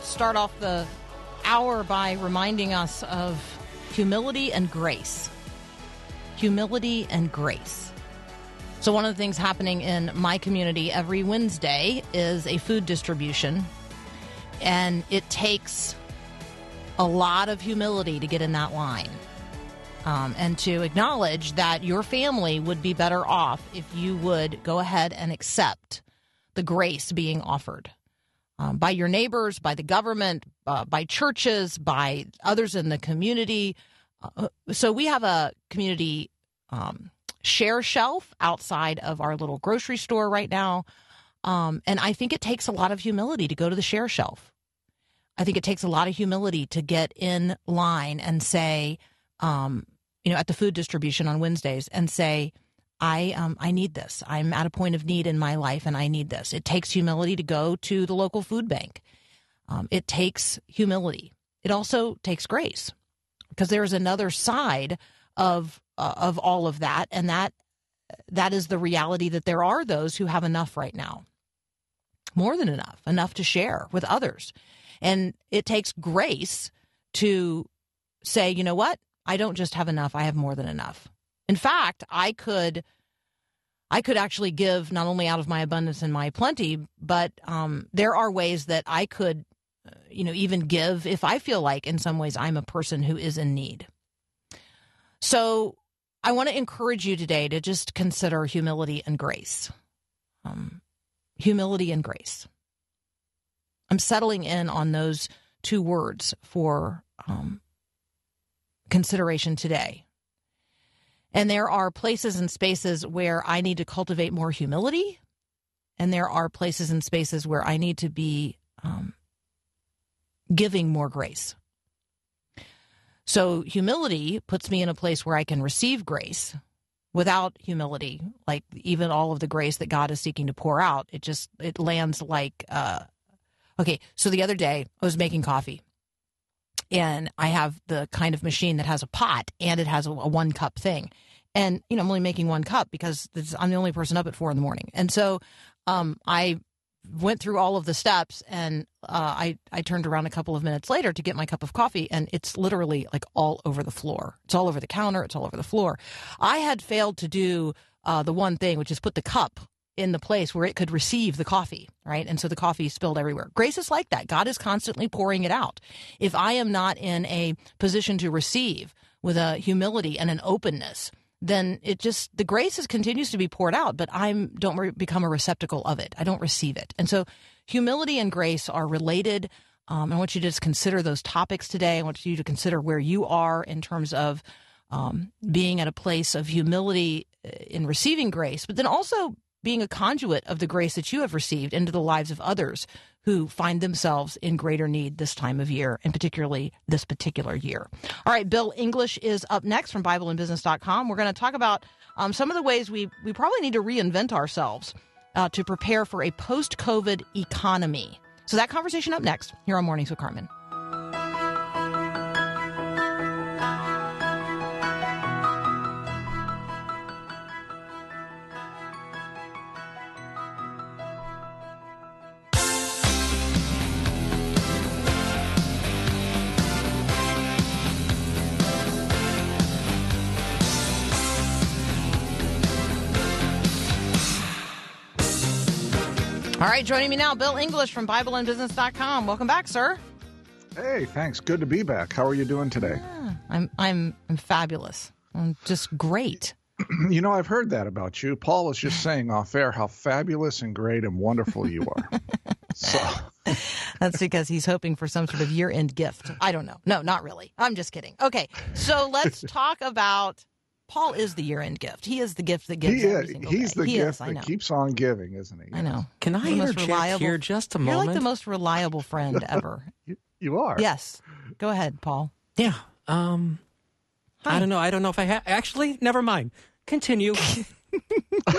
Start off the hour by reminding us of humility and grace. Humility and grace. So, one of the things happening in my community every Wednesday is a food distribution, and it takes a lot of humility to get in that line. Um, and to acknowledge that your family would be better off if you would go ahead and accept the grace being offered um, by your neighbors, by the government, uh, by churches, by others in the community. Uh, so we have a community um, share shelf outside of our little grocery store right now. Um, and I think it takes a lot of humility to go to the share shelf. I think it takes a lot of humility to get in line and say, um, you know, at the food distribution on Wednesdays and say, I um, I need this. I'm at a point of need in my life, and I need this. It takes humility to go to the local food bank. Um, it takes humility. It also takes grace, because there is another side of uh, of all of that, and that that is the reality that there are those who have enough right now, more than enough, enough to share with others, and it takes grace to say, you know what, I don't just have enough; I have more than enough. In fact, I could I could actually give not only out of my abundance and my plenty, but um, there are ways that I could, uh, you know, even give if I feel like in some ways I'm a person who is in need. So I want to encourage you today to just consider humility and grace. Um, humility and grace. I'm settling in on those two words for um, consideration today. And there are places and spaces where I need to cultivate more humility. And there are places and spaces where I need to be um, giving more grace. So, humility puts me in a place where I can receive grace. Without humility, like even all of the grace that God is seeking to pour out, it just it lands like uh, okay. So the other day I was making coffee, and I have the kind of machine that has a pot and it has a, a one cup thing. And, you know, I'm only making one cup because I'm the only person up at four in the morning. And so um, I went through all of the steps and uh, I, I turned around a couple of minutes later to get my cup of coffee and it's literally like all over the floor. It's all over the counter. It's all over the floor. I had failed to do uh, the one thing, which is put the cup in the place where it could receive the coffee, right? And so the coffee spilled everywhere. Grace is like that. God is constantly pouring it out. If I am not in a position to receive with a humility and an openness, then it just the grace is, continues to be poured out, but I'm don't re- become a receptacle of it. I don't receive it. And so humility and grace are related. Um, I want you to just consider those topics today. I want you to consider where you are in terms of um, being at a place of humility uh, in receiving grace, but then also being a conduit of the grace that you have received into the lives of others who find themselves in greater need this time of year, and particularly this particular year. All right, Bill English is up next from BibleandBusiness.com. We're going to talk about um, some of the ways we, we probably need to reinvent ourselves uh, to prepare for a post COVID economy. So, that conversation up next here on Mornings with Carmen. Right, joining me now, Bill English from BibleandBusiness.com. Welcome back, sir. Hey, thanks. Good to be back. How are you doing today? Yeah, I'm I'm I'm fabulous. I'm just great. You know, I've heard that about you. Paul was just saying off air how fabulous and great and wonderful you are. so That's because he's hoping for some sort of year end gift. I don't know. No, not really. I'm just kidding. Okay, so let's talk about. Paul is the year end gift. He is the gift that gives He every is, single he's day. the he gift is, that keeps on giving, isn't he? I know. Can I You're the most interject reliable- here just a moment? You're like the most reliable friend ever. You, you are. yes. Go ahead, Paul. yeah. Um, Hi. I don't know. I don't know if I have. Actually, never mind. Continue.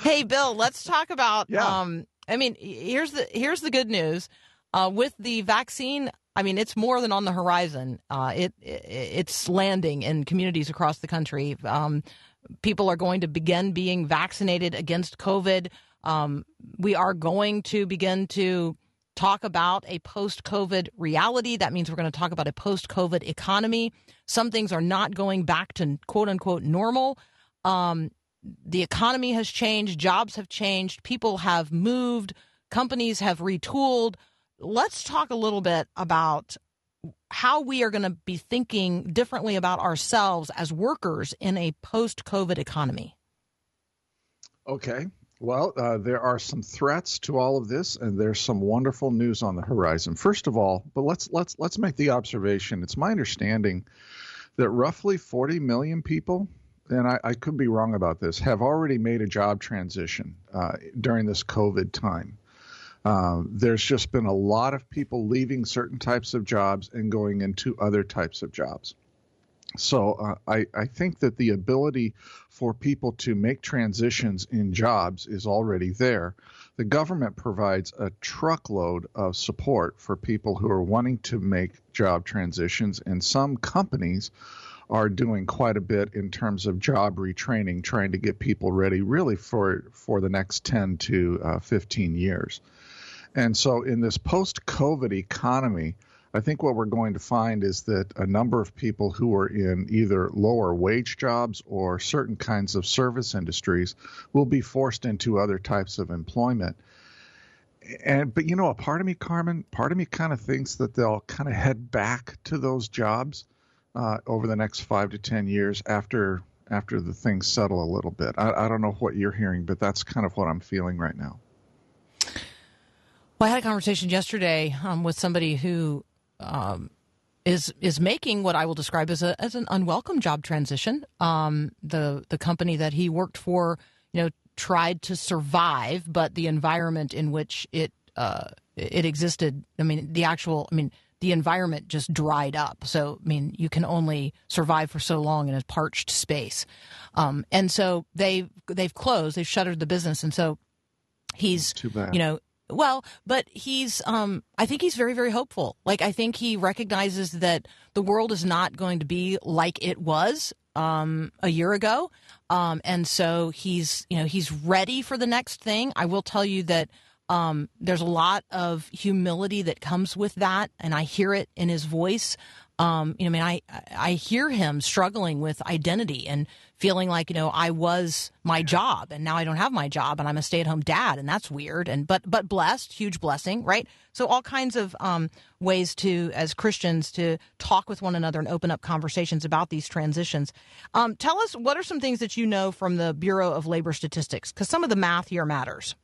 Hey, Bill, let's talk about. Yeah. Um, I mean, here's the here's the good news. Uh, with the vaccine, I mean, it's more than on the horizon. Uh, it, it it's landing in communities across the country. Um, people are going to begin being vaccinated against COVID. Um, we are going to begin to talk about a post COVID reality. That means we're going to talk about a post COVID economy. Some things are not going back to quote unquote normal. Um, the economy has changed, jobs have changed, people have moved, companies have retooled. Let's talk a little bit about how we are going to be thinking differently about ourselves as workers in a post COVID economy. Okay. Well, uh, there are some threats to all of this, and there's some wonderful news on the horizon. First of all, but let's let's let's make the observation. It's my understanding that roughly 40 million people, and I, I could be wrong about this, have already made a job transition uh, during this COVID time. Um, there's just been a lot of people leaving certain types of jobs and going into other types of jobs. So uh, I, I think that the ability for people to make transitions in jobs is already there. The government provides a truckload of support for people who are wanting to make job transitions, and some companies are doing quite a bit in terms of job retraining, trying to get people ready really for, for the next 10 to uh, 15 years. And so, in this post COVID economy, I think what we're going to find is that a number of people who are in either lower wage jobs or certain kinds of service industries will be forced into other types of employment. And but you know, a part of me, Carmen, part of me kind of thinks that they'll kind of head back to those jobs uh, over the next five to ten years after after the things settle a little bit. I, I don't know what you're hearing, but that's kind of what I'm feeling right now. Well, I had a conversation yesterday um, with somebody who um, is is making what I will describe as a as an unwelcome job transition. Um, the the company that he worked for, you know, tried to survive, but the environment in which it uh, it existed, I mean, the actual, I mean, the environment just dried up. So, I mean, you can only survive for so long in a parched space, um, and so they they've closed, they've shuttered the business, and so he's Too bad. you know well but he's um i think he's very very hopeful. Like i think he recognizes that the world is not going to be like it was um a year ago. Um and so he's you know he's ready for the next thing. I will tell you that um there's a lot of humility that comes with that and i hear it in his voice um, you know, I mean, I I hear him struggling with identity and feeling like you know I was my job and now I don't have my job and I'm a stay at home dad and that's weird and but but blessed, huge blessing, right? So all kinds of um, ways to as Christians to talk with one another and open up conversations about these transitions. Um, tell us what are some things that you know from the Bureau of Labor Statistics because some of the math here matters.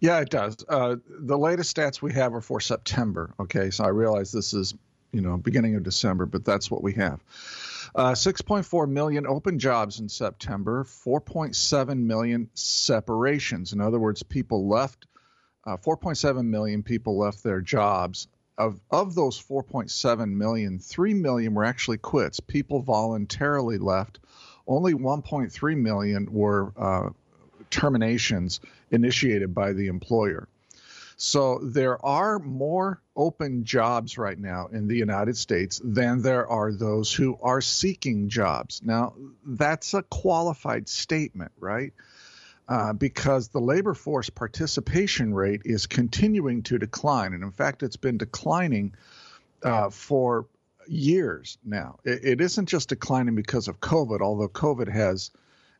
Yeah, it does. Uh, the latest stats we have are for September. Okay, so I realize this is you know beginning of December, but that's what we have. Uh, 6.4 million open jobs in September, 4.7 million separations. In other words, people left. Uh, 4.7 million people left their jobs. Of of those 4.7 million, 3 million were actually quits. People voluntarily left. Only 1.3 million were uh, terminations initiated by the employer. So there are more open jobs right now in the United States than there are those who are seeking jobs. Now, that's a qualified statement, right? Uh, because the labor force participation rate is continuing to decline. And in fact, it's been declining uh, for years now. It, it isn't just declining because of COVID, although COVID has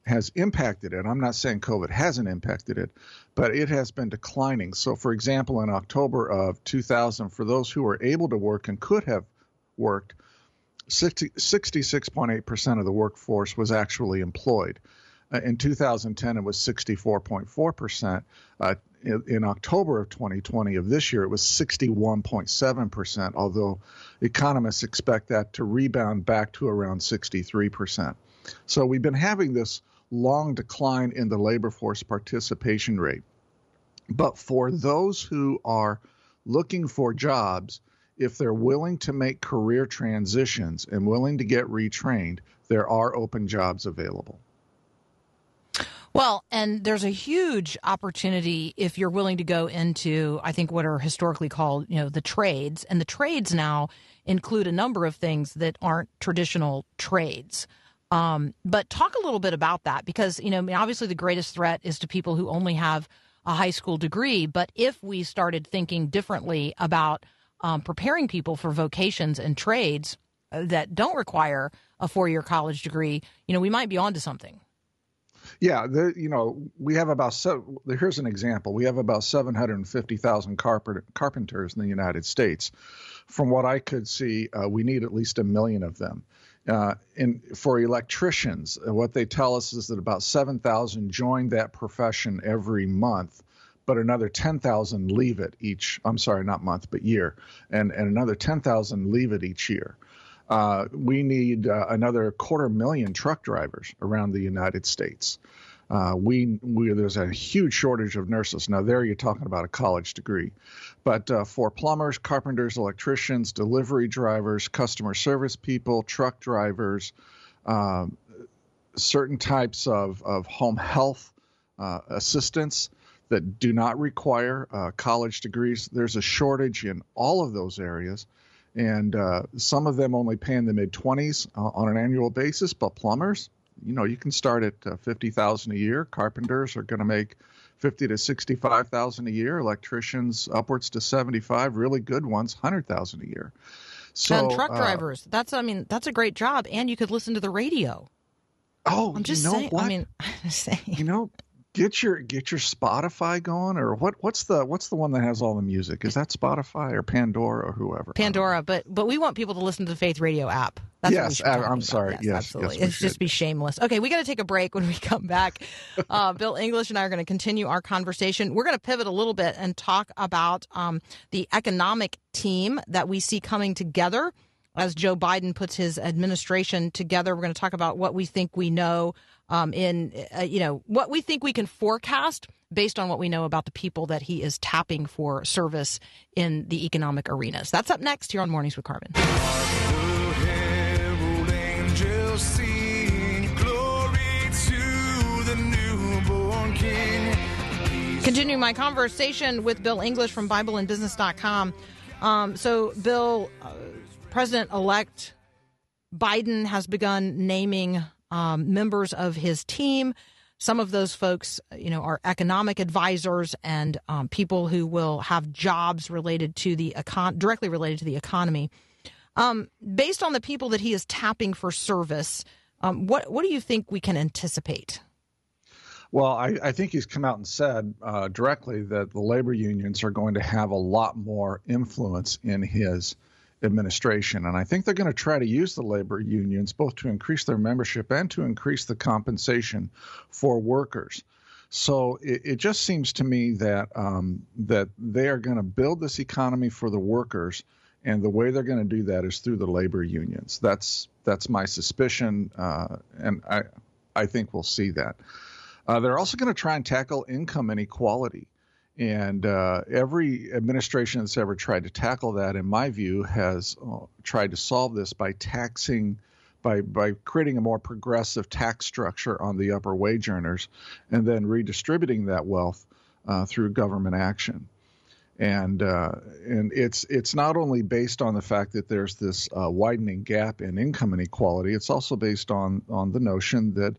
has impacted it. I'm not saying COVID hasn't impacted it, but it has been declining. So, for example, in October of 2000, for those who were able to work and could have worked, 60, 66.8% of the workforce was actually employed. Uh, in 2010, it was 64.4%. Uh, in, in October of 2020 of this year, it was 61.7%, although economists expect that to rebound back to around 63%. So we've been having this long decline in the labor force participation rate. But for those who are looking for jobs, if they're willing to make career transitions and willing to get retrained, there are open jobs available. Well, and there's a huge opportunity if you're willing to go into, I think, what are historically called, you know, the trades. And the trades now include a number of things that aren't traditional trades. Um, but talk a little bit about that because, you know, I mean, obviously the greatest threat is to people who only have a high school degree. But if we started thinking differently about um, preparing people for vocations and trades uh, that don't require a four year college degree, you know, we might be onto something. Yeah, you know, we have about so. Here's an example. We have about 750,000 carpenter, carpenters in the United States. From what I could see, uh, we need at least a million of them. Uh, for electricians, uh, what they tell us is that about 7,000 join that profession every month, but another 10,000 leave it each. I'm sorry, not month, but year, and and another 10,000 leave it each year. Uh, we need uh, another quarter million truck drivers around the United States. Uh, we, we there's a huge shortage of nurses. Now there you're talking about a college degree, but uh, for plumbers, carpenters, electricians, delivery drivers, customer service people, truck drivers, um, certain types of, of home health uh, assistants that do not require uh, college degrees. There's a shortage in all of those areas and uh, some of them only pay in the mid 20s uh, on an annual basis. But plumbers, you know, you can start at uh, 50,000 a year. Carpenters are going to make 50 to 65,000 a year. Electricians upwards to 75. Really good ones, 100,000 a year. So and truck uh, drivers. That's I mean that's a great job, and you could listen to the radio. oh, I'm just you know saying. what? I mean, I'm just saying. you know, get your get your Spotify going, or what? What's the what's the one that has all the music? Is that Spotify or Pandora or whoever? I don't know. Pandora, but but we want people to listen to the Faith Radio app. That's Yes, should I- about. sorry. Yes, Yes, absolutely. yes, it's just be shameless. Okay, we got to take a break. When we come back, uh, Bill English and I are going to continue our conversation. We're going to pivot a little bit and talk about um, the economic team that we see coming together as Joe Biden puts his administration together. We're going to talk about what we think we know um, in, uh, you know, what we think we can forecast based on what we know about the people that he is tapping for service in the economic arenas. That's up next here on Mornings with Carmen. Continuing my conversation with Bill English from BibleandBusiness.com. Um, so, Bill, uh, President elect Biden has begun naming um, members of his team. Some of those folks, you know, are economic advisors and um, people who will have jobs related to the econ- directly related to the economy. Um, based on the people that he is tapping for service, um, what what do you think we can anticipate? Well, I, I think he's come out and said uh, directly that the labor unions are going to have a lot more influence in his administration. And I think they're going to try to use the labor unions both to increase their membership and to increase the compensation for workers. So it, it just seems to me that um, that they are going to build this economy for the workers, and the way they're going to do that is through the labor unions. That's that's my suspicion, uh, and I I think we'll see that. Uh, they're also going to try and tackle income inequality. And uh, every administration that's ever tried to tackle that, in my view, has uh, tried to solve this by taxing, by, by creating a more progressive tax structure on the upper wage earners and then redistributing that wealth uh, through government action. And uh, and it's it's not only based on the fact that there's this uh, widening gap in income inequality. It's also based on on the notion that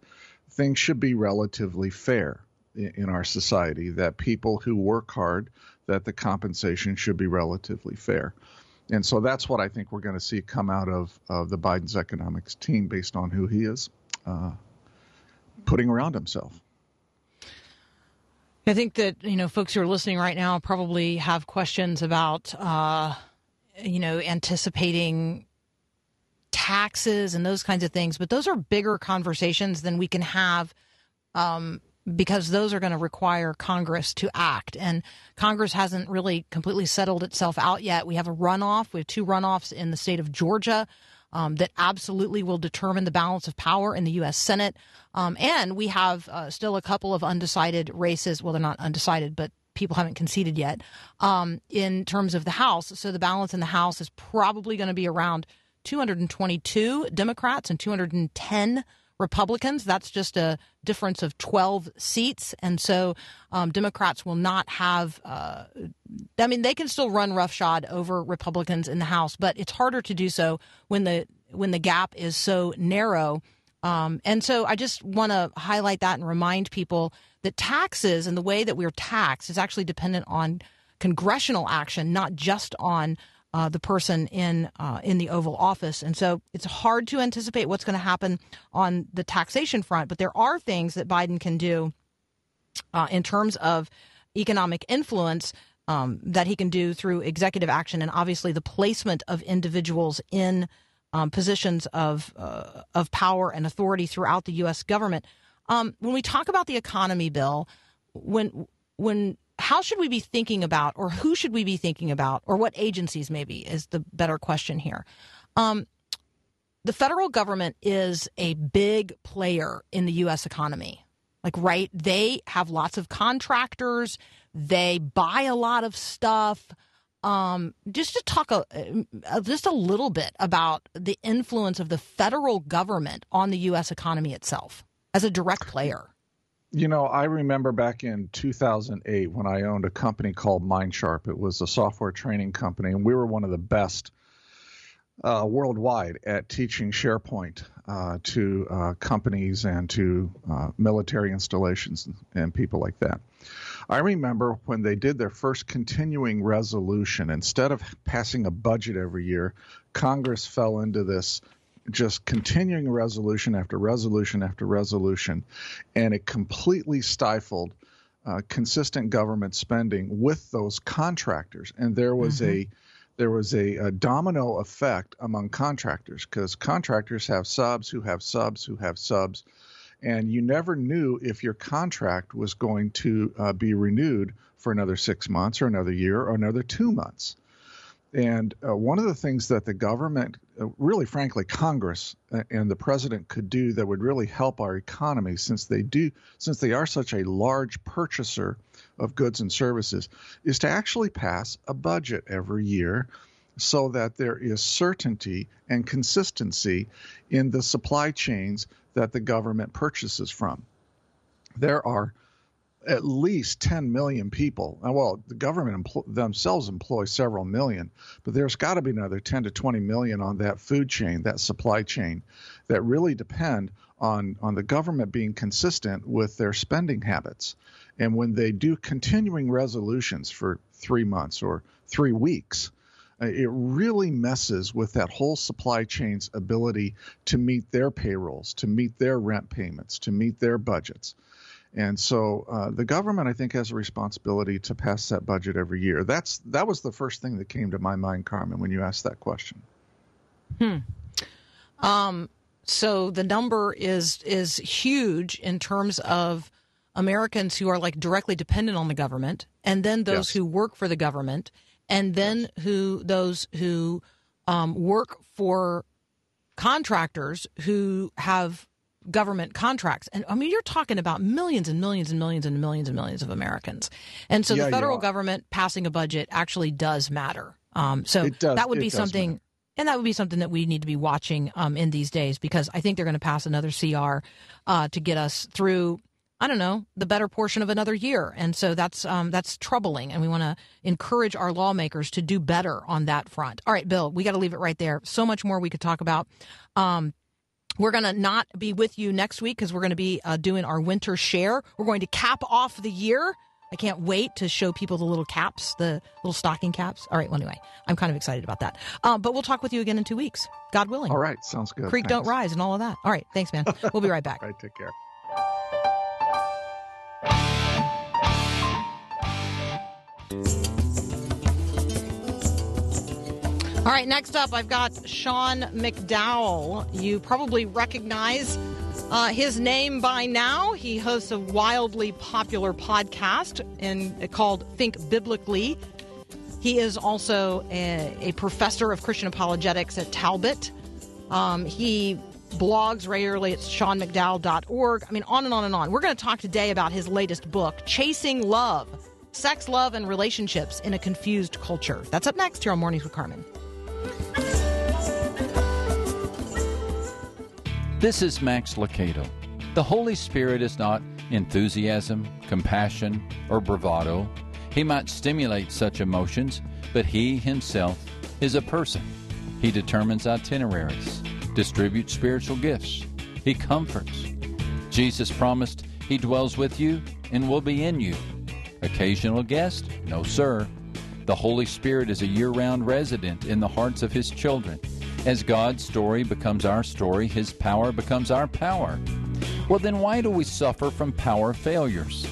things should be relatively fair in, our society. That people who work hard, that the compensation should be relatively fair. And so that's what I think we're going to see come out of, of the Biden's economics team based on who he is uh, putting around himself. I think that you know folks who are listening right now probably have questions about uh, you know anticipating taxes and those kinds of things, but those are bigger conversations than we can have um, because those are going to require Congress to act. And Congress hasn't really completely settled itself out yet. We have a runoff. We have two runoffs in the state of Georgia. Um, that absolutely will determine the balance of power in the U.S. Senate. Um, and we have uh, still a couple of undecided races. Well, they're not undecided, but people haven't conceded yet um, in terms of the House. So the balance in the House is probably going to be around 222 Democrats and 210 Republicans. That's just a difference of 12 seats. And so um, Democrats will not have, uh, I mean, they can still run roughshod over Republicans in the House, but it's harder to do so when the when the gap is so narrow. Um, and so I just want to highlight that and remind people that taxes and the way that we're taxed is actually dependent on congressional action, not just on uh, the person in uh, in the Oval Office. And so it's hard to anticipate what's going to happen on the taxation front. But there are things that Biden can do uh, in terms of economic influence. Um, that he can do through executive action, and obviously the placement of individuals in um, positions of uh, of power and authority throughout the U.S. government. Um, when we talk about the economy bill, when when how should we be thinking about, or who should we be thinking about, or what agencies maybe is the better question here. Um, the federal government is a big player in the U.S. economy. Like, right? They have lots of contractors. They buy a lot of stuff. Um, just to talk a, uh, just a little bit about the influence of the federal government on the U.S. economy itself as a direct player. You know, I remember back in 2008 when I owned a company called MindSharp. It was a software training company, and we were one of the best uh, worldwide at teaching SharePoint uh, to uh, companies and to uh, military installations and people like that. I remember when they did their first continuing resolution, instead of passing a budget every year, Congress fell into this just continuing resolution after resolution after resolution, and it completely stifled uh, consistent government spending with those contractors. And there was mm-hmm. a there was a, a, domino effect among contractors because contractors have subs who have subs who have subs, and you never knew if your contract was going to uh, be renewed for another six months or another year or another two months. And uh, one of the things that the government, uh, really frankly, Congress uh, and the president could do that would really help our economy, since they do, since they are such a large purchaser of goods and services, is to actually pass a budget every year so that there is certainty and consistency in the supply chains that the government purchases from. There are at least 10 million people. Well, the government empl- themselves employ several million, but there's got to be another 10 to 20 million on that food chain, that supply chain, that really depend on on the government being consistent with their spending habits. And when they do continuing resolutions for three months or three weeks, uh, it really messes with that whole supply chain's ability to meet their payrolls, to meet their rent payments, to meet their budgets. And so uh, the government, I think, has a responsibility to pass that budget every year. That's that was the first thing that came to my mind, Carmen, when you asked that question. Hmm. Um. So the number is is huge in terms of Americans who are like directly dependent on the government, and then those yes. who work for the government, and then yes. who those who um, work for contractors who have government contracts. And I mean, you're talking about millions and millions and millions and millions and millions of Americans. And so yeah, the federal government passing a budget actually does matter. Um, so does, that would be something. Matter. And that would be something that we need to be watching um, in these days because I think they're going to pass another CR uh, to get us through I don't know, the better portion of another year. And so that's um, that's troubling. And we want to encourage our lawmakers to do better on that front. All right, Bill, we got to leave it right there. So much more we could talk about. Um, we're going to not be with you next week because we're going to be uh, doing our winter share. We're going to cap off the year. I can't wait to show people the little caps, the little stocking caps. All right. Well, anyway, I'm kind of excited about that. Uh, but we'll talk with you again in two weeks, God willing. All right. Sounds good. Creek thanks. don't rise and all of that. All right. Thanks, man. We'll be right back. all right. Take care. All right, next up, I've got Sean McDowell. You probably recognize Uh, his name by now, he hosts a wildly popular podcast in, called Think Biblically. He is also a, a professor of Christian apologetics at Talbot. Um, he blogs regularly at seanmcdowell.org. I mean, on and on and on. We're going to talk today about his latest book, Chasing Love Sex, Love, and Relationships in a Confused Culture. That's up next here on Mornings with Carmen. This is Max Lucado. The Holy Spirit is not enthusiasm, compassion, or bravado. He might stimulate such emotions, but He Himself is a person. He determines itineraries, distributes spiritual gifts, He comforts. Jesus promised He dwells with you and will be in you. Occasional guest? No, sir. The Holy Spirit is a year round resident in the hearts of His children. As God's story becomes our story, His power becomes our power. Well, then why do we suffer from power failures?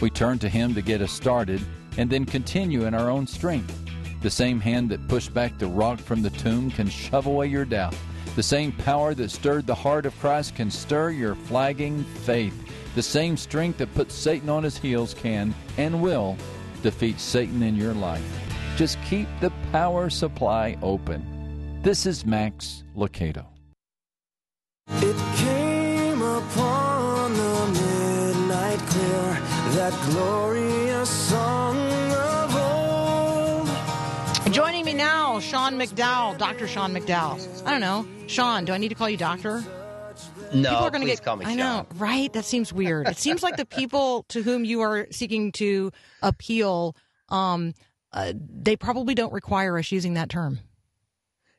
We turn to Him to get us started and then continue in our own strength. The same hand that pushed back the rock from the tomb can shove away your doubt. The same power that stirred the heart of Christ can stir your flagging faith. The same strength that put Satan on his heels can and will defeat Satan in your life. Just keep the power supply open. This is Max Lucado. It came upon the midnight clear, that glorious song of old. Joining me now, Sean McDowell, Dr. Sean McDowell. I don't know. Sean, do I need to call you doctor? No, people are going to get. call me I know, right? That seems weird. It seems like the people to whom you are seeking to appeal, um, uh, they probably don't require us using that term,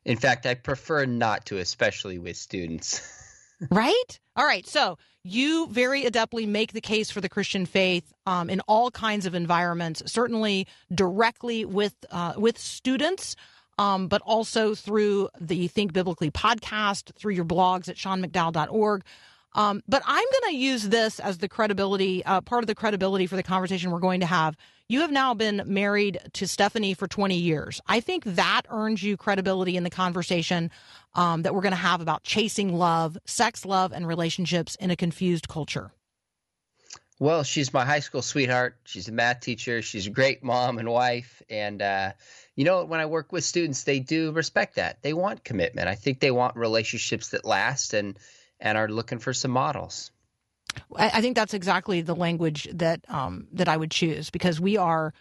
In fact, I prefer not to, especially with students. right? All right. So you very adeptly make the case for the Christian faith um, in all kinds of environments. Certainly directly with uh, with students. Um, but also through the Think Biblically podcast, through your blogs at seanmcdowell.org. Um, but I'm going to use this as the credibility, uh, part of the credibility for the conversation we're going to have. You have now been married to Stephanie for 20 years. I think that earns you credibility in the conversation um, that we're going to have about chasing love, sex, love, and relationships in a confused culture. Well, she's my high school sweetheart. She's a math teacher. She's a great mom and wife. And, uh, you know, when I work with students, they do respect that. They want commitment. I think they want relationships that last and, and are looking for some models. I, think that's exactly the language that um, that I would choose because we are,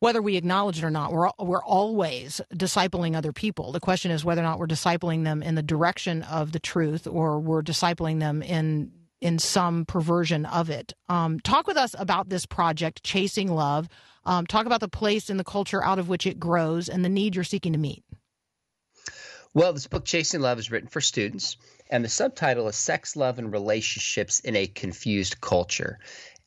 whether we acknowledge it or not, we're we're always discipling other people. The question is whether or not we're discipling them in the direction of the truth or we're discipling them in in some perversion of it. Um, talk with us about this project, Chasing Love. Um, talk about the place in the culture out of which it grows and the need you're seeking to meet. Well, this book, Chasing Love, is written for students, and the subtitle is Sex, Love, and Relationships in a Confused Culture.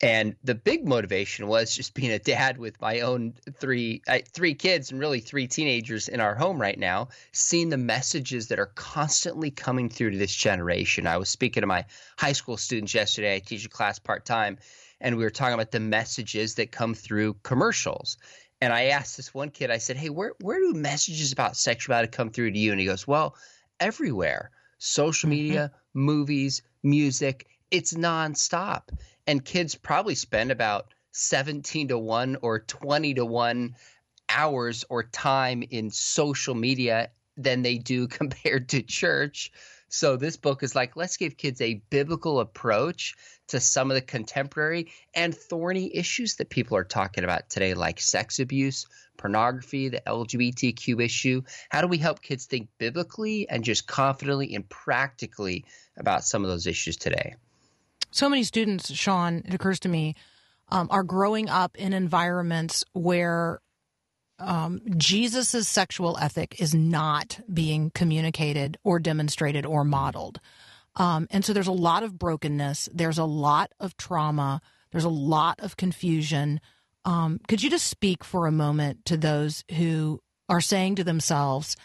And the big motivation was just being a dad with my own three uh, three kids and really three teenagers in our home right now, seeing the messages that are constantly coming through to this generation. I was speaking to my high school students yesterday. I teach a class part time, and we were talking about the messages that come through commercials. And I asked this one kid, I said, Hey, where, where do messages about sexuality come through to you? And he goes, Well, everywhere social media, movies, music, it's nonstop. And kids probably spend about 17 to 1 or 20 to 1 hours or time in social media than they do compared to church. So this book is like, let's give kids a biblical approach to some of the contemporary and thorny issues that people are talking about today, like sex abuse, pornography, the LGBTQ issue. How do we help kids think biblically and just confidently and practically about some of those issues today? So many students, Sean, it occurs to me, um, are growing up in environments where um, Jesus' sexual ethic is not being communicated or demonstrated or modeled. Um, and so there's a lot of brokenness, there's a lot of trauma, there's a lot of confusion. Um, could you just speak for a moment to those who are saying to themselves,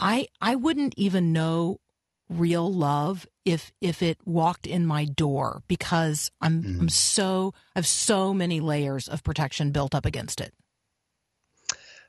I, I wouldn't even know real love if if it walked in my door because I'm I'm so I have so many layers of protection built up against it.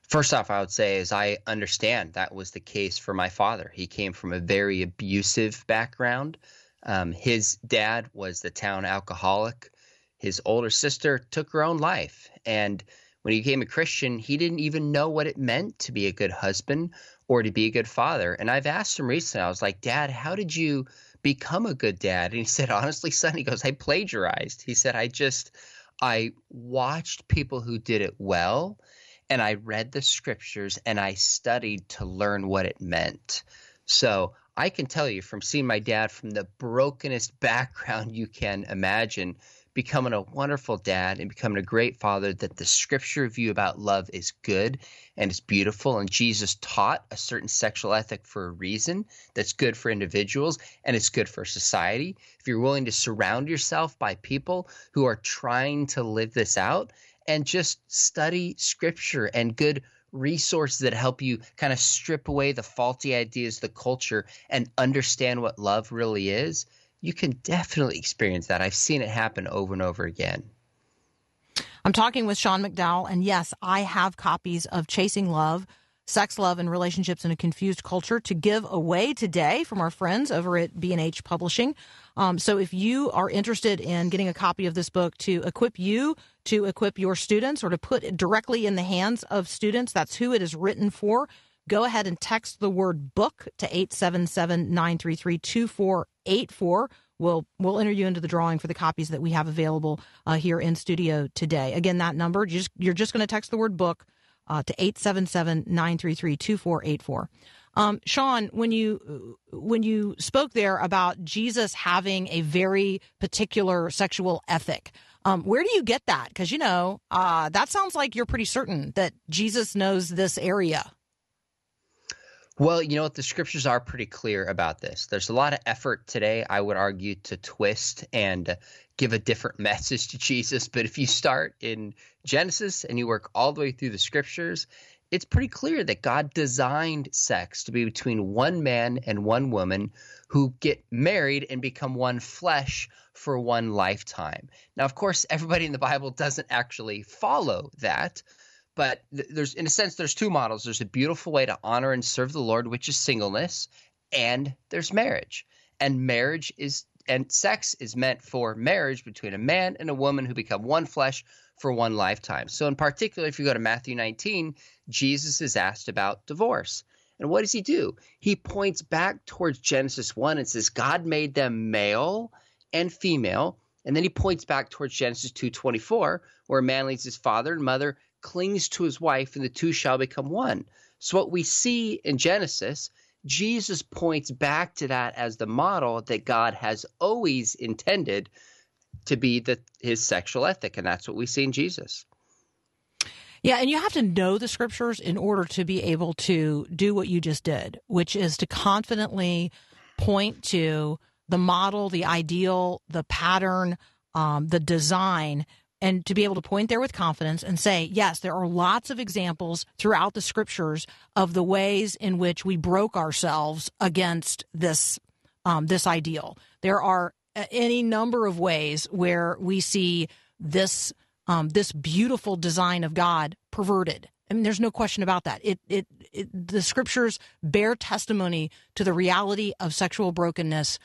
First off, I would say is I understand that was the case for my father. He came from a very abusive background. Um, his dad was the town alcoholic. His older sister took her own life. And when he became a Christian, he didn't even know what it meant to be a good husband or to be a good father. And I've asked him recently, I was like, Dad, how did you become a good dad? And he said, Honestly, son, he goes, I plagiarized. He said, I just, I watched people who did it well and I read the scriptures and I studied to learn what it meant. So I can tell you from seeing my dad from the brokenest background you can imagine, becoming a wonderful dad and becoming a great father, that the scripture view about love is good and it's beautiful. And Jesus taught a certain sexual ethic for a reason that's good for individuals and it's good for society. If you're willing to surround yourself by people who are trying to live this out and just study scripture and good resources that help you kind of strip away the faulty ideas the culture and understand what love really is, you can definitely experience that. I've seen it happen over and over again. I'm talking with Sean McDowell, and yes, I have copies of Chasing Love, Sex, Love, and Relationships in a Confused Culture to give away today from our friends over at B&H Publishing. Um, so if you are interested in getting a copy of this book to equip you, to equip your students, or to put it directly in the hands of students, that's who it is written for. Go ahead and text the word book to 877 933 2484. We'll, we'll enter you into the drawing for the copies that we have available uh, here in studio today. Again, that number, you just, you're just going to text the word book uh, to 877 933 2484. Um, Sean, when you when you spoke there about Jesus having a very particular sexual ethic, um, where do you get that? Because you know uh, that sounds like you're pretty certain that Jesus knows this area. Well, you know what? The scriptures are pretty clear about this. There's a lot of effort today, I would argue, to twist and give a different message to Jesus. But if you start in Genesis and you work all the way through the scriptures, it's pretty clear that God designed sex to be between one man and one woman who get married and become one flesh for one lifetime. Now, of course, everybody in the Bible doesn't actually follow that, but there's, in a sense, there's two models. There's a beautiful way to honor and serve the Lord, which is singleness, and there's marriage. And marriage is and sex is meant for marriage between a man and a woman who become one flesh for one lifetime. So, in particular, if you go to Matthew 19, Jesus is asked about divorce. And what does he do? He points back towards Genesis 1 and says, God made them male and female. And then he points back towards Genesis 2:24, where a man leaves his father and mother, clings to his wife, and the two shall become one. So what we see in Genesis, Jesus points back to that as the model that God has always intended to be the his sexual ethic, and that's what we see in Jesus. Yeah, and you have to know the scriptures in order to be able to do what you just did, which is to confidently point to the model, the ideal, the pattern, um, the design, and to be able to point there with confidence and say, yes, there are lots of examples throughout the scriptures of the ways in which we broke ourselves against this um, this ideal. There are any number of ways where we see this um, this beautiful design of God perverted. I mean, there's no question about that. It, it, it, the scriptures bear testimony to the reality of sexual brokenness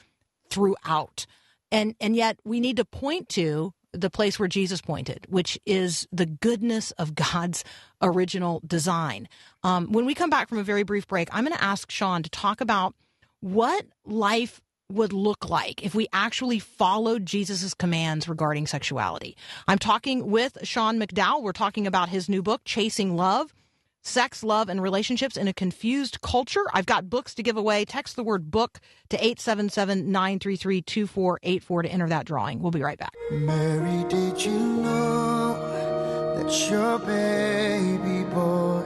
throughout, and and yet we need to point to the place where Jesus pointed, which is the goodness of God's original design. Um, when we come back from a very brief break, I'm going to ask Sean to talk about what life would look like if we actually followed Jesus' commands regarding sexuality. I'm talking with Sean McDowell. We're talking about his new book, Chasing Love Sex, Love, and Relationships in a Confused Culture. I've got books to give away. Text the word book to 877 933 2484 to enter that drawing. We'll be right back. Mary, did you know that your baby boy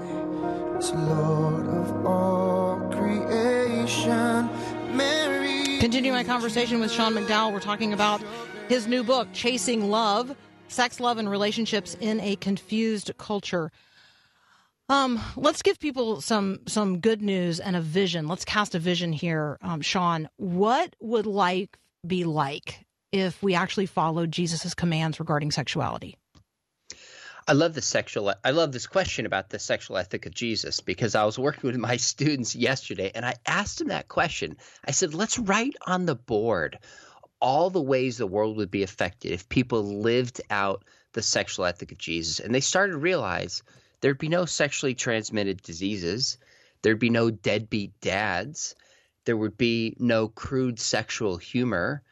is Lord of all creation? Mary. Continue my conversation with Sean McDowell. We're talking about his new book, Chasing Love Sex, Love, and Relationships in a Confused Culture. Um, let's give people some some good news and a vision. Let's cast a vision here, um, Sean. What would life be like if we actually followed Jesus' commands regarding sexuality? I love the sexual. I love this question about the sexual ethic of Jesus because I was working with my students yesterday and I asked them that question. I said, "Let's write on the board all the ways the world would be affected if people lived out the sexual ethic of Jesus." And they started to realize there'd be no sexually transmitted diseases, there'd be no deadbeat dads, there would be no crude sexual humor,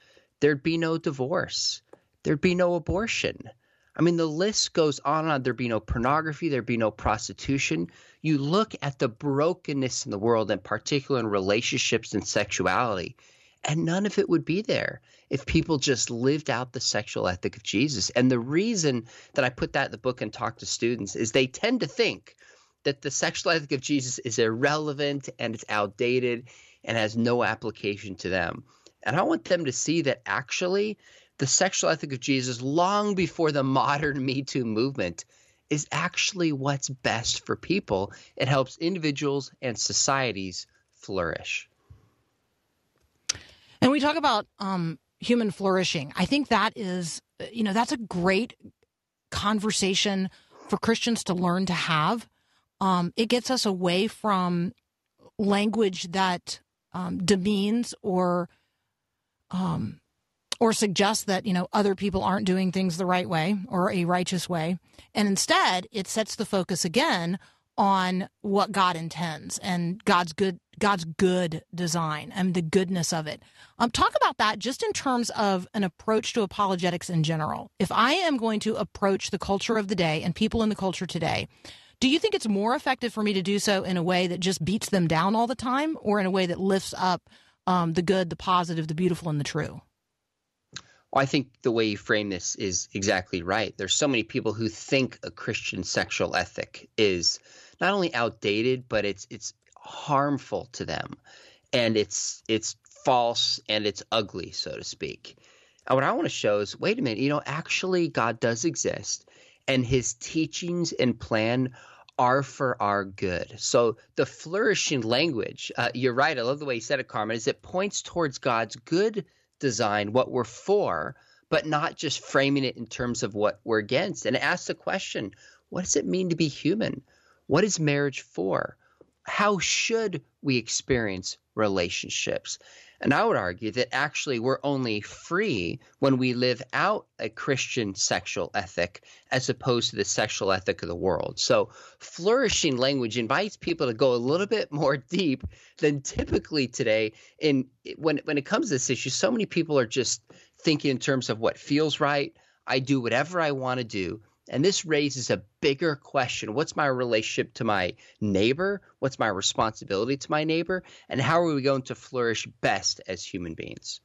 there'd be no divorce, there'd be no abortion. I mean, the list goes on and on. There'd be no pornography, there'd be no prostitution. You look at the brokenness in the world, in particular in relationships and sexuality, and none of it would be there if people just lived out the sexual ethic of Jesus. And the reason that I put that in the book and talk to students is they tend to think that the sexual ethic of Jesus is irrelevant and it's outdated and has no application to them. And I want them to see that actually the sexual ethic of Jesus, long before the modern Me Too movement, is actually what's best for people. It helps individuals and societies flourish. And we talk about um, human flourishing. I think that is, you know, that's a great conversation for Christians to learn to have. Um, it gets us away from language that um, demeans or um, or suggests that you know other people aren't doing things the right way or a righteous way, and instead it sets the focus again on what God intends and God's good God's good design and the goodness of it. Um, talk about that just in terms of an approach to apologetics in general. If I am going to approach the culture of the day and people in the culture today, do you think it's more effective for me to do so in a way that just beats them down all the time, or in a way that lifts up um, the good, the positive, the beautiful, and the true? Well, I think the way you frame this is exactly right. There's so many people who think a Christian sexual ethic is not only outdated, but it's it's harmful to them, and it's it's false and it's ugly, so to speak. And what I want to show is, wait a minute, you know, actually God does exist, and His teachings and plan are for our good. So the flourishing language, uh, you're right. I love the way you said it, Carmen. Is it points towards God's good design, what we're for, but not just framing it in terms of what we're against. And ask the question: What does it mean to be human? What is marriage for? How should we experience relationships? And I would argue that actually we're only free when we live out a Christian sexual ethic as opposed to the sexual ethic of the world. So, flourishing language invites people to go a little bit more deep than typically today. In when when it comes to this issue, so many people are just thinking in terms of what feels right. I do whatever I want to do. And this raises a bigger question. What's my relationship to my neighbor? What's my responsibility to my neighbor? And how are we going to flourish best as human beings?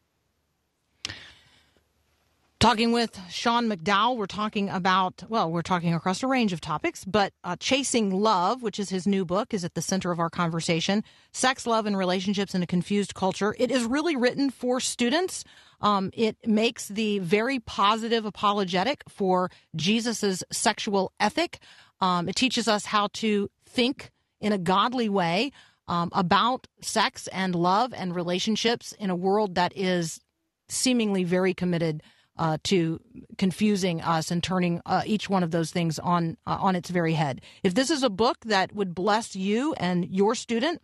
Talking with Sean McDowell, we're talking about, well, we're talking across a range of topics, but uh, Chasing Love, which is his new book, is at the center of our conversation. Sex, Love, and Relationships in a Confused Culture. It is really written for students. Um, it makes the very positive apologetic for Jesus's sexual ethic. Um, it teaches us how to think in a godly way um, about sex and love and relationships in a world that is seemingly very committed uh, to confusing us and turning uh, each one of those things on uh, on its very head. If this is a book that would bless you and your student,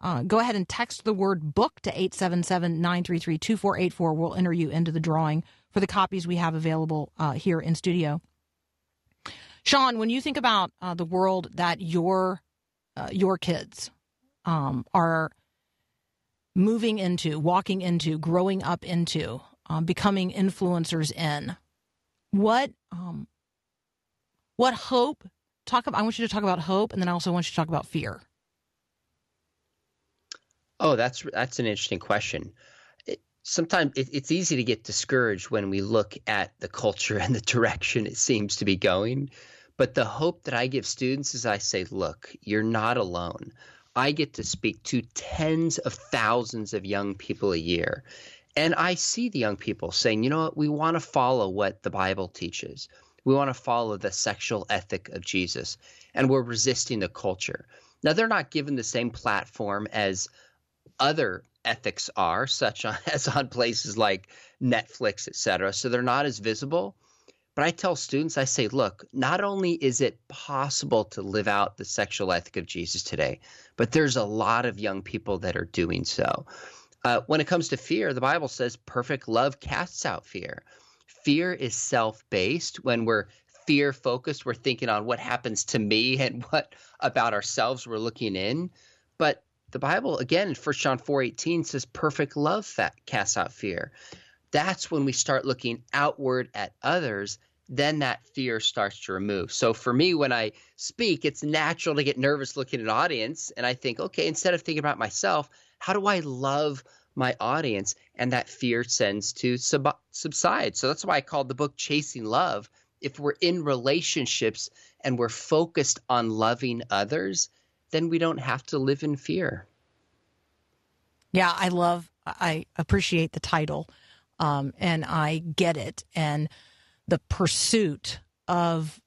uh, go ahead and text the word book to 877 933 2484. We'll enter you into the drawing for the copies we have available uh, here in studio. Sean, when you think about uh, the world that your your kids um, are moving into, walking into, growing up into, um, becoming influencers in. What um, what hope? Talk about. I want you to talk about hope, and then I also want you to talk about fear. Oh, that's that's an interesting question. It, sometimes it, it's easy to get discouraged when we look at the culture and the direction it seems to be going. But the hope that I give students is I say, look, you're not alone. I get to speak to tens of thousands of young people a year. And I see the young people saying, you know what, we want to follow what the Bible teaches. We want to follow the sexual ethic of Jesus. And we're resisting the culture. Now, they're not given the same platform as other ethics are, such as on places like Netflix, et cetera. So they're not as visible. But I tell students, I say, look, not only is it possible to live out the sexual ethic of Jesus today, but there's a lot of young people that are doing so. Uh, when it comes to fear, the Bible says perfect love casts out fear. Fear is self based. When we're fear focused, we're thinking on what happens to me and what about ourselves we're looking in. But the Bible, again, in 1 John 4 18 says perfect love fa- casts out fear. That's when we start looking outward at others then that fear starts to remove. So for me, when I speak, it's natural to get nervous looking at an audience. And I think, okay, instead of thinking about myself, how do I love my audience? And that fear tends to sub- subside. So that's why I called the book Chasing Love. If we're in relationships and we're focused on loving others, then we don't have to live in fear. Yeah, I love, I appreciate the title, um, and I get it. And the pursuit of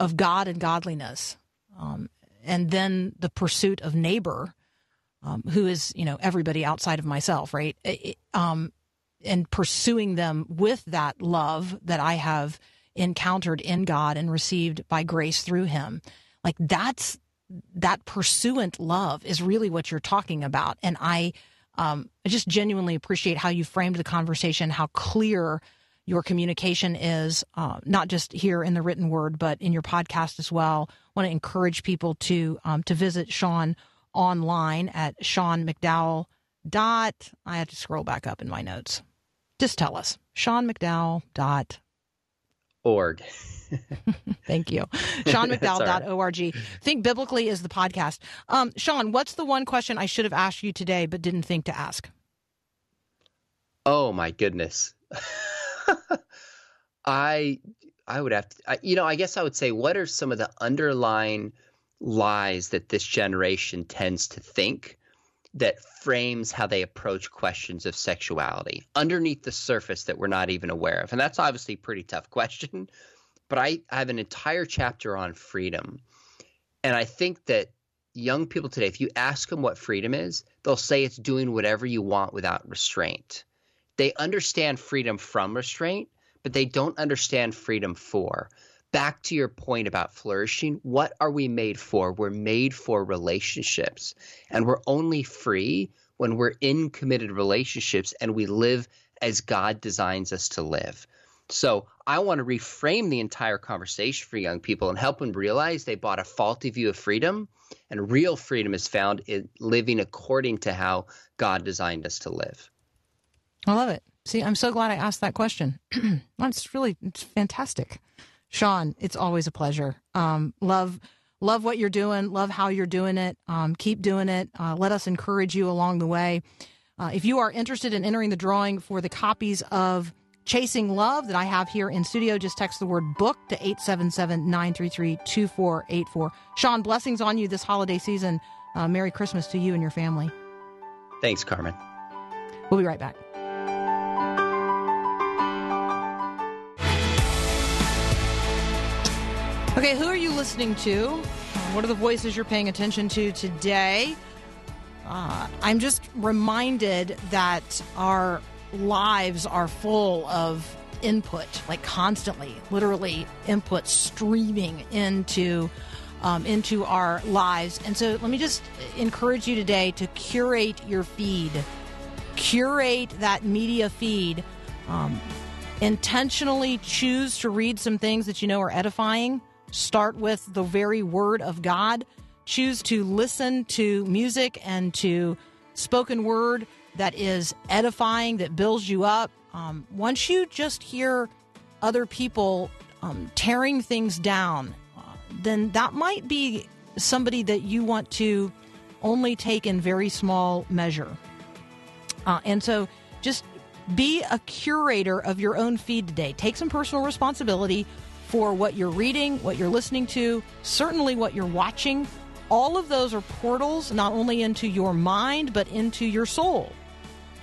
of God and godliness, um, and then the pursuit of neighbor, um, who is you know everybody outside of myself, right? It, um, and pursuing them with that love that I have encountered in God and received by grace through Him, like that's that pursuant love is really what you're talking about. And I, um, I just genuinely appreciate how you framed the conversation, how clear your communication is, uh, not just here in the written word, but in your podcast as well. I want to encourage people to um, to visit Sean online at Sean McDowell. Dot. I have to scroll back up in my notes. Just tell us, Sean McDowell. Dot. Org. Thank you. SeanMcDowell.org. Think Biblically is the podcast. Um, Sean, what's the one question I should have asked you today but didn't think to ask? Oh my goodness. I I would have to I, you know, I guess I would say what are some of the underlying lies that this generation tends to think that frames how they approach questions of sexuality underneath the surface that we're not even aware of. And that's obviously a pretty tough question, but I, I have an entire chapter on freedom. And I think that young people today, if you ask them what freedom is, they'll say it's doing whatever you want without restraint. They understand freedom from restraint, but they don't understand freedom for. Back to your point about flourishing, what are we made for? We're made for relationships, and we're only free when we're in committed relationships and we live as God designs us to live. So I want to reframe the entire conversation for young people and help them realize they bought a faulty view of freedom, and real freedom is found in living according to how God designed us to live. I love it. See, I'm so glad I asked that question. That's really it's fantastic. Sean, it's always a pleasure. Um, love love what you're doing. Love how you're doing it. Um, keep doing it. Uh, let us encourage you along the way. Uh, if you are interested in entering the drawing for the copies of Chasing Love that I have here in studio, just text the word book to 877 933 2484. Sean, blessings on you this holiday season. Uh, Merry Christmas to you and your family. Thanks, Carmen. We'll be right back. Okay, who are you listening to? What are the voices you're paying attention to today? Uh, I'm just reminded that our lives are full of input, like constantly, literally input streaming into um, into our lives. And so, let me just encourage you today to curate your feed, curate that media feed. Um, intentionally choose to read some things that you know are edifying. Start with the very word of God. Choose to listen to music and to spoken word that is edifying, that builds you up. Um, once you just hear other people um, tearing things down, uh, then that might be somebody that you want to only take in very small measure. Uh, and so just be a curator of your own feed today. Take some personal responsibility for what you're reading, what you're listening to, certainly what you're watching. All of those are portals not only into your mind, but into your soul.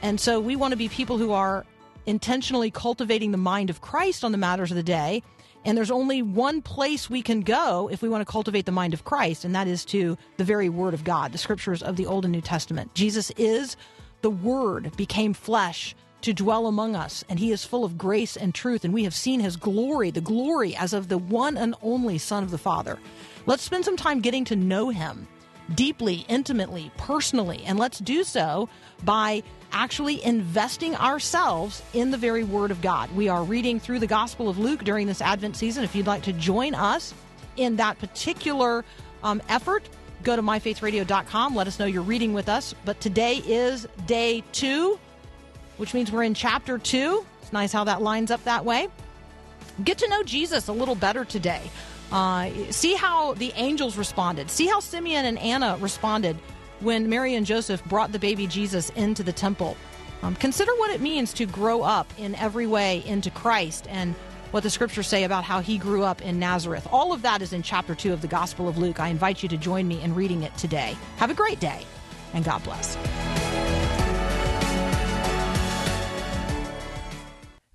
And so we want to be people who are intentionally cultivating the mind of Christ on the matters of the day. And there's only one place we can go if we want to cultivate the mind of Christ, and that is to the very Word of God, the scriptures of the Old and New Testament. Jesus is the Word, became flesh to dwell among us, and he is full of grace and truth, and we have seen his glory, the glory as of the one and only Son of the Father. Let's spend some time getting to know him deeply, intimately, personally, and let's do so by actually investing ourselves in the very Word of God. We are reading through the Gospel of Luke during this Advent season. If you'd like to join us in that particular um, effort, go to myfaithradio.com. Let us know you're reading with us. But today is day two, which means we're in chapter two. It's nice how that lines up that way. Get to know Jesus a little better today. Uh, see how the angels responded. See how Simeon and Anna responded when Mary and Joseph brought the baby Jesus into the temple. Um, consider what it means to grow up in every way into Christ and what the scriptures say about how he grew up in Nazareth. All of that is in chapter 2 of the Gospel of Luke. I invite you to join me in reading it today. Have a great day, and God bless.